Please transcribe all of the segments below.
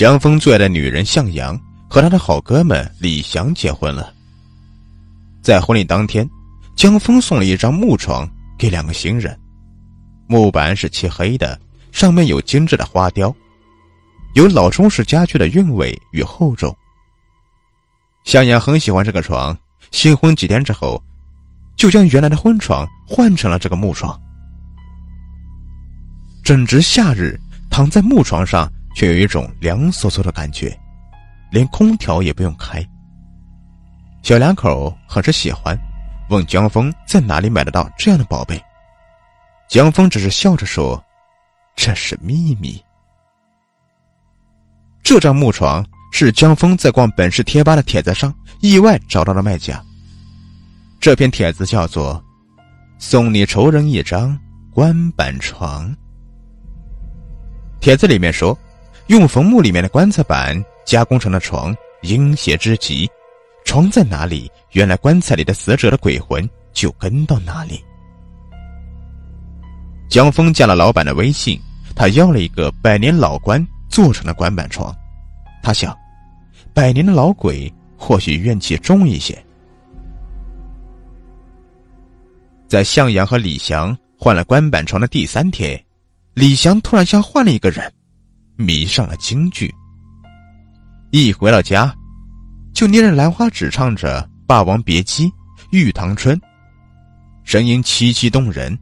江峰最爱的女人向阳和他的好哥们李翔结婚了。在婚礼当天，江峰送了一张木床给两个新人，木板是漆黑的，上面有精致的花雕，有老中式家具的韵味与厚重。向阳很喜欢这个床，新婚几天之后，就将原来的婚床换成了这个木床。正值夏日，躺在木床上，却有一种凉飕飕的感觉，连空调也不用开。小两口很是喜欢，问江峰在哪里买得到这样的宝贝。江峰只是笑着说：“这是秘密。”这张木床是江峰在逛本市贴吧的帖子上意外找到的卖家。这篇帖子叫做“送你仇人一张棺板床”。帖子里面说，用坟墓里面的棺材板加工成的床，阴邪之极。床在哪里，原来棺材里的死者的鬼魂就跟到哪里。江峰加了老板的微信，他要了一个百年老棺做成的棺板床。他想，百年的老鬼或许怨气重一些。在向阳和李翔换了棺板床的第三天。李翔突然像换了一个人，迷上了京剧。一回到家，就捏着兰花指唱着《霸王别姬》《玉堂春》，声音凄凄动人，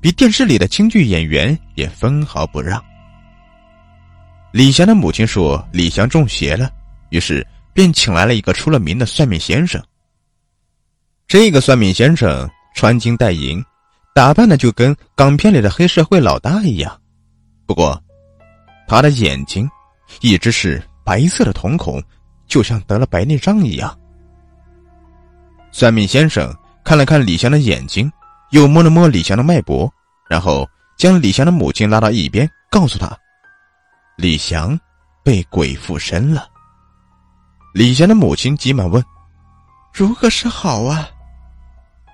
比电视里的京剧演员也分毫不让。李翔的母亲说李翔中邪了，于是便请来了一个出了名的算命先生。这个算命先生穿金戴银。打扮的就跟港片里的黑社会老大一样，不过，他的眼睛一直是白色的瞳孔，就像得了白内障一样。算命先生看了看李翔的眼睛，又摸了摸李翔的脉搏，然后将李翔的母亲拉到一边，告诉他：“李翔被鬼附身了。”李翔的母亲急忙问：“如何是好啊？”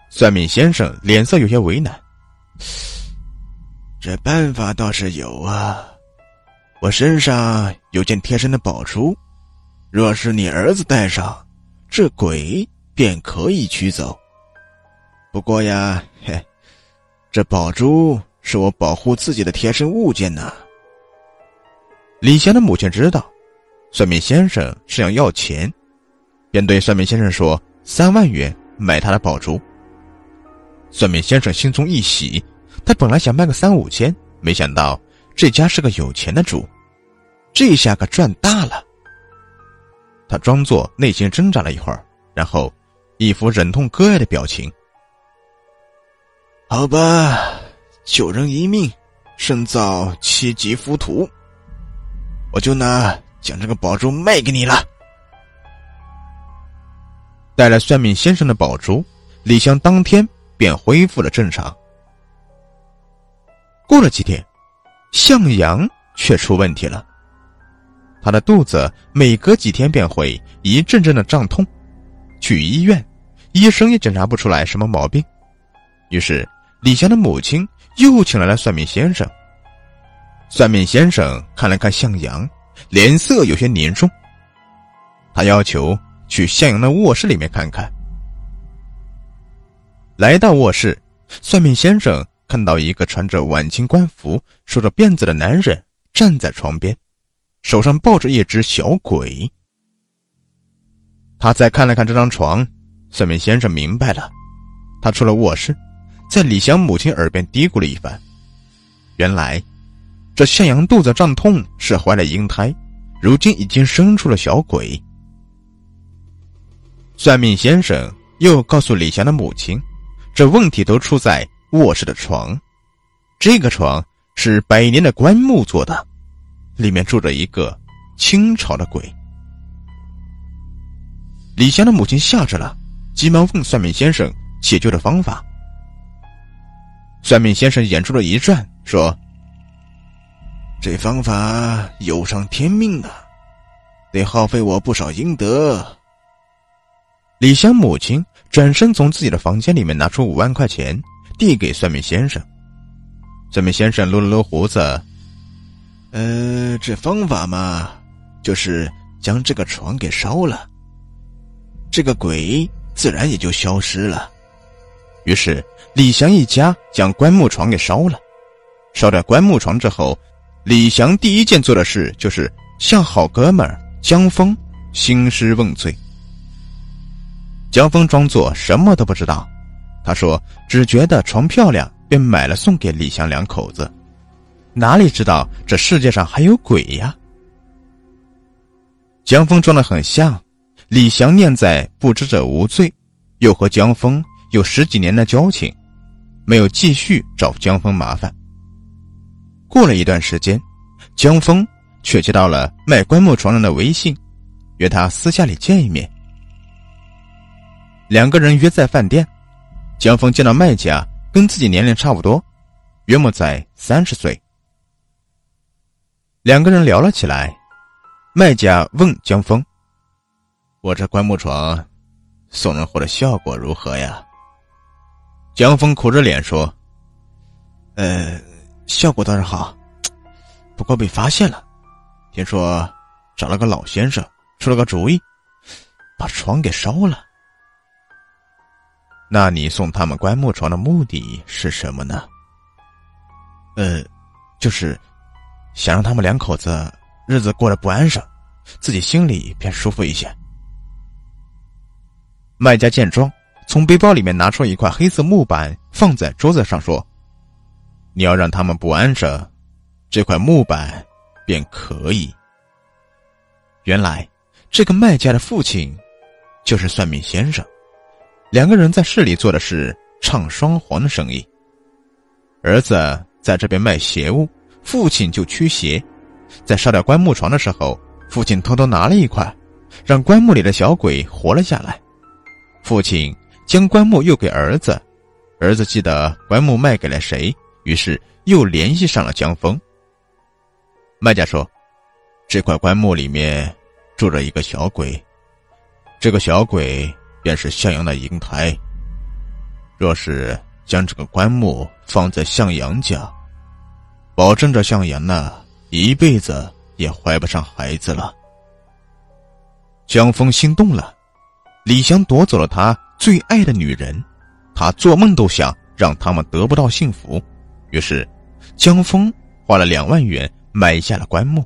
算命先生脸色有些为难。这办法倒是有啊，我身上有件贴身的宝珠，若是你儿子戴上，这鬼便可以驱走。不过呀，嘿，这宝珠是我保护自己的贴身物件呢。李翔的母亲知道，算命先生是想要钱，便对算命先生说：“三万元买他的宝珠。”算命先生心中一喜，他本来想卖个三五千，没想到这家是个有钱的主，这下可赚大了。他装作内心挣扎了一会儿，然后一副忍痛割爱的表情。好吧，救人一命，胜造七级浮屠。我就呢将这个宝珠卖给你了。带来算命先生的宝珠，李湘当天。便恢复了正常。过了几天，向阳却出问题了。他的肚子每隔几天便会一阵阵的胀痛，去医院，医生也检查不出来什么毛病。于是李翔的母亲又请来了算命先生。算命先生看了看向阳，脸色有些凝重。他要求去向阳的卧室里面看看。来到卧室，算命先生看到一个穿着晚清官服、梳着辫子的男人站在床边，手上抱着一只小鬼。他再看了看这张床，算命先生明白了。他出了卧室，在李祥母亲耳边嘀咕了一番。原来，这向阳肚子胀痛是怀了婴胎，如今已经生出了小鬼。算命先生又告诉李祥的母亲。这问题都出在卧室的床，这个床是百年的棺木做的，里面住着一个清朝的鬼。李湘的母亲吓着了，急忙问算命先生解救的方法。算命先生眼珠子一转，说：“这方法有伤天命啊，得耗费我不少阴德。”李湘母亲。转身从自己的房间里面拿出五万块钱，递给算命先生。算命先生撸了撸胡子，呃，这方法嘛，就是将这个床给烧了，这个鬼自然也就消失了。于是李祥一家将棺木床给烧了。烧掉棺木床之后，李祥第一件做的事就是向好哥们江峰兴师问罪。江峰装作什么都不知道，他说只觉得床漂亮，便买了送给李祥两口子，哪里知道这世界上还有鬼呀？江峰装的很像，李祥念在不知者无罪，又和江峰有十几年的交情，没有继续找江峰麻烦。过了一段时间，江峰却接到了卖棺木床人的微信，约他私下里见一面。两个人约在饭店，江峰见到卖家跟自己年龄差不多，约莫在三十岁。两个人聊了起来，卖家问江峰：“我这棺木床送人后的效果如何呀？”江峰苦着脸说：“呃。”效果倒是好，不过被发现了。听说找了个老先生出了个主意，把床给烧了。那你送他们棺木床的目的是什么呢？呃，就是想让他们两口子日子过得不安生，自己心里便舒服一些。卖家见状，从背包里面拿出一块黑色木板，放在桌子上说。你要让他们不安生，这块木板便可以。原来这个卖家的父亲就是算命先生，两个人在市里做的是唱双簧的生意。儿子在这边卖邪物，父亲就驱邪。在烧掉棺木床的时候，父亲偷偷拿了一块，让棺木里的小鬼活了下来。父亲将棺木又给儿子，儿子记得棺木卖给了谁。于是又联系上了江峰。卖家说：“这块棺木里面住着一个小鬼，这个小鬼便是向阳的银台。若是将这个棺木放在向阳家，保证着向阳呢一辈子也怀不上孩子了。”江峰心动了，李湘夺走了他最爱的女人，他做梦都想让他们得不到幸福。于是，江峰花了两万元买下了棺木。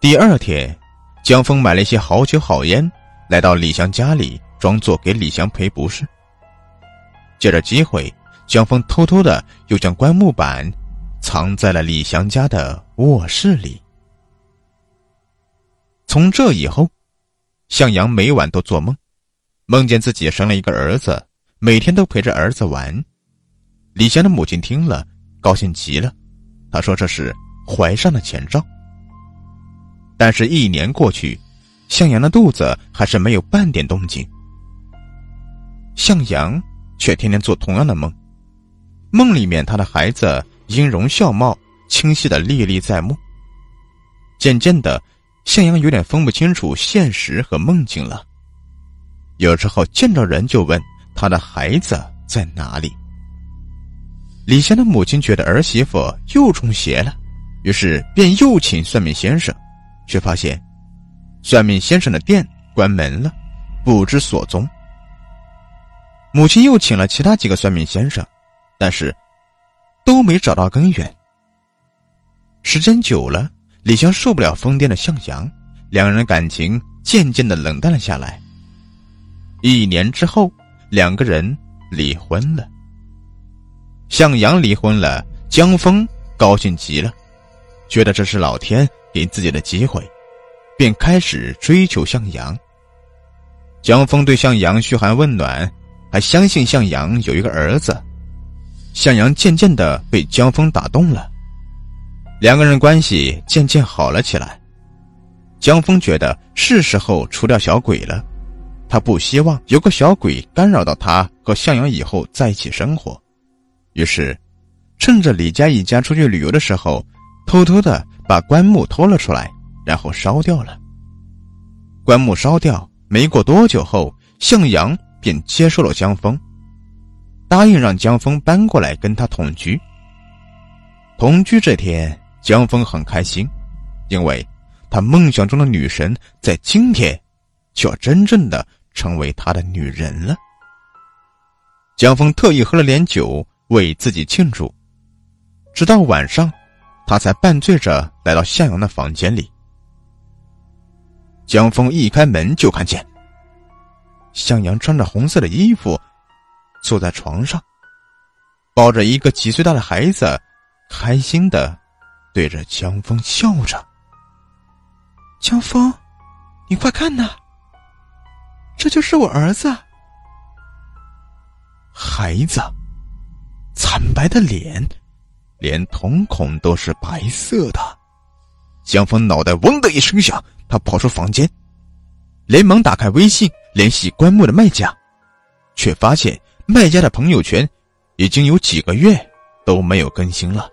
第二天，江峰买了一些好酒好烟，来到李祥家里，装作给李祥赔不是。借着机会，江峰偷偷的又将棺木板藏在了李祥家的卧室里。从这以后，向阳每晚都做梦，梦见自己生了一个儿子，每天都陪着儿子玩。李湘的母亲听了，高兴极了。她说：“这是怀上的前兆。”但是，一年过去，向阳的肚子还是没有半点动静。向阳却天天做同样的梦，梦里面他的孩子音容笑貌清晰的历历在目。渐渐的，向阳有点分不清楚现实和梦境了。有时候见着人就问他的孩子在哪里。李湘的母亲觉得儿媳妇又中邪了，于是便又请算命先生，却发现算命先生的店关门了，不知所踪。母亲又请了其他几个算命先生，但是都没找到根源。时间久了，李湘受不了疯癫的向阳，两人感情渐渐的冷淡了下来。一年之后，两个人离婚了。向阳离婚了，江峰高兴极了，觉得这是老天给自己的机会，便开始追求向阳。江峰对向阳嘘寒问暖，还相信向阳有一个儿子。向阳渐渐的被江峰打动了，两个人关系渐渐好了起来。江峰觉得是时候除掉小鬼了，他不希望有个小鬼干扰到他和向阳以后在一起生活。于是，趁着李家一家出去旅游的时候，偷偷的把棺木偷了出来，然后烧掉了。棺木烧掉没过多久后，向阳便接受了江峰，答应让江峰搬过来跟他同居。同居这天，江峰很开心，因为他梦想中的女神在今天就要真正的成为他的女人了。江峰特意喝了点酒为自己庆祝，直到晚上，他才半醉着来到向阳的房间里。江峰一开门就看见向阳穿着红色的衣服，坐在床上，抱着一个几岁大的孩子，开心的对着江峰笑着。江峰，你快看呐，这就是我儿子。孩子，惨白的脸，连瞳孔都是白色的。江峰脑袋嗡的一声响，他跑出房间，连忙打开微信联系棺木的卖家，却发现卖家的朋友圈已经有几个月都没有更新了。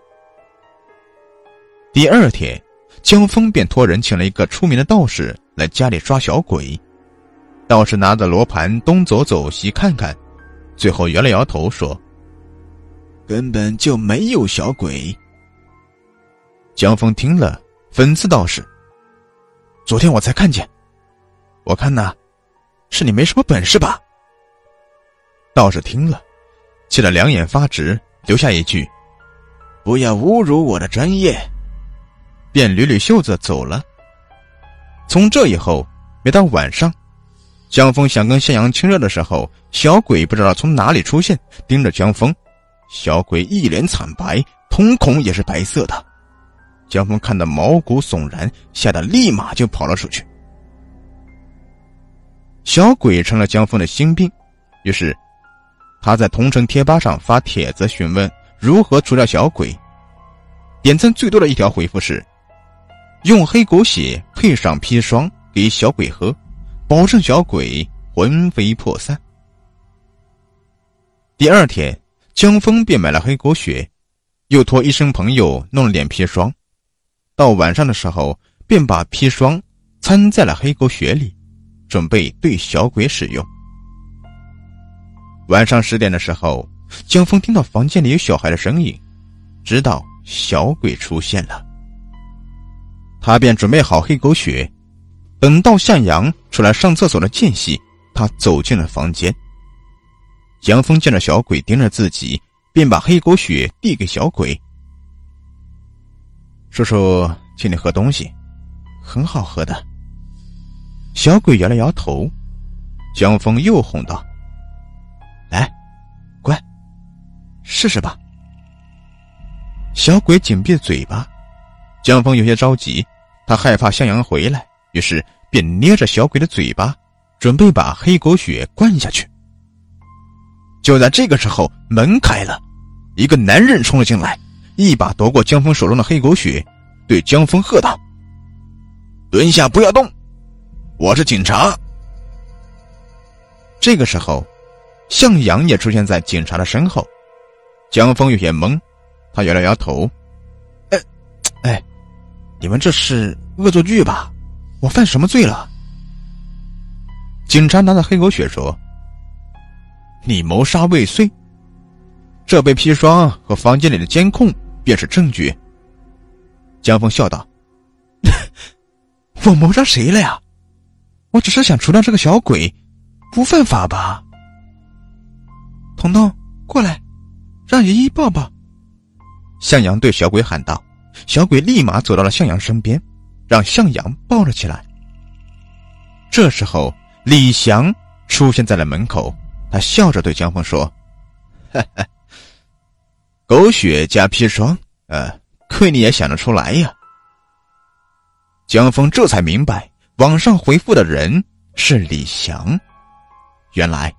第二天。江峰便托人请了一个出名的道士来家里抓小鬼。道士拿着罗盘东走走西看看，最后摇了摇头说：“根本就没有小鬼。”江峰听了，讽刺道士：“昨天我才看见，我看呐，是你没什么本事吧？”道士听了，气得两眼发直，留下一句：“不要侮辱我的专业。”便捋捋袖子走了。从这以后，每到晚上，江峰想跟向阳亲热的时候，小鬼不知道从哪里出现，盯着江峰。小鬼一脸惨白，瞳孔也是白色的。江峰看得毛骨悚然，吓得立马就跑了出去。小鬼成了江峰的心病，于是他在同城贴吧上发帖子询问如何除掉小鬼。点赞最多的一条回复是。用黑狗血配上砒霜给小鬼喝，保证小鬼魂飞魄散。第二天，江峰便买了黑狗血，又托医生朋友弄了点砒霜。到晚上的时候，便把砒霜掺在了黑狗血里，准备对小鬼使用。晚上十点的时候，江峰听到房间里有小孩的声音，知道小鬼出现了。他便准备好黑狗血，等到向阳出来上厕所的间隙，他走进了房间。江峰见着小鬼盯着自己，便把黑狗血递给小鬼：“叔叔，请你喝东西，很好喝的。”小鬼摇了摇头。江峰又哄道：“来，乖，试试吧。”小鬼紧闭嘴巴。江峰有些着急。他害怕向阳回来，于是便捏着小鬼的嘴巴，准备把黑狗血灌下去。就在这个时候，门开了，一个男人冲了进来，一把夺过江峰手中的黑狗血，对江峰喝道：“蹲下，不要动，我是警察。”这个时候，向阳也出现在警察的身后，江峰有些懵，他摇了摇头：“哎，哎。”你们这是恶作剧吧？我犯什么罪了？警察拿着黑狗血说：“你谋杀未遂，这杯砒霜和房间里的监控便是证据。”江峰笑道：“我谋杀谁了呀？我只是想除掉这个小鬼，不犯法吧？”彤彤，过来，让爷爷抱抱。”向阳对小鬼喊道。小鬼立马走到了向阳身边，让向阳抱了起来。这时候，李翔出现在了门口，他笑着对江峰说：“哈哈，狗血加砒霜，呃，亏你也想得出来呀。”江峰这才明白，网上回复的人是李翔。原来，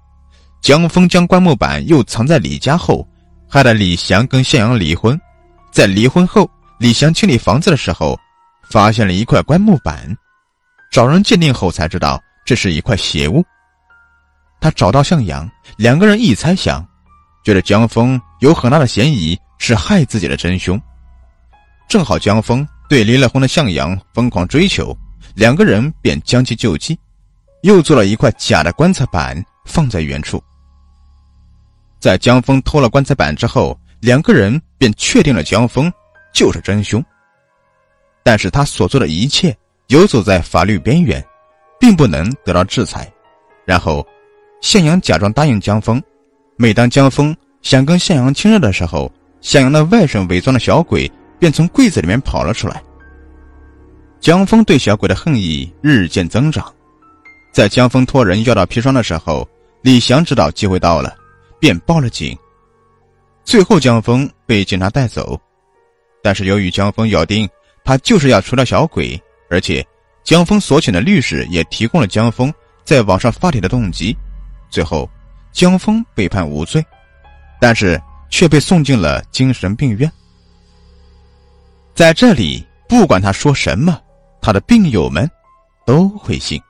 江峰将棺木板又藏在李家后，害得李翔跟向阳离婚，在离婚后。李祥清理房子的时候，发现了一块棺木板，找人鉴定后才知道这是一块邪物。他找到向阳，两个人一猜想，觉得江峰有很大的嫌疑是害自己的真凶。正好江峰对离了婚的向阳疯狂追求，两个人便将计就计，又做了一块假的棺材板放在原处。在江峰偷了棺材板之后，两个人便确定了江峰。就是真凶，但是他所做的一切游走在法律边缘，并不能得到制裁。然后，向阳假装答应江峰。每当江峰想跟向阳亲热的时候，向阳的外甥伪装的小鬼便从柜子里面跑了出来。江峰对小鬼的恨意日渐增长。在江峰托人要到砒霜的时候，李翔知道机会到了，便报了警。最后，江峰被警察带走。但是由于江峰咬定他就是要除掉小鬼，而且江峰所请的律师也提供了江峰在网上发帖的动机，最后江峰被判无罪，但是却被送进了精神病院。在这里，不管他说什么，他的病友们都会信。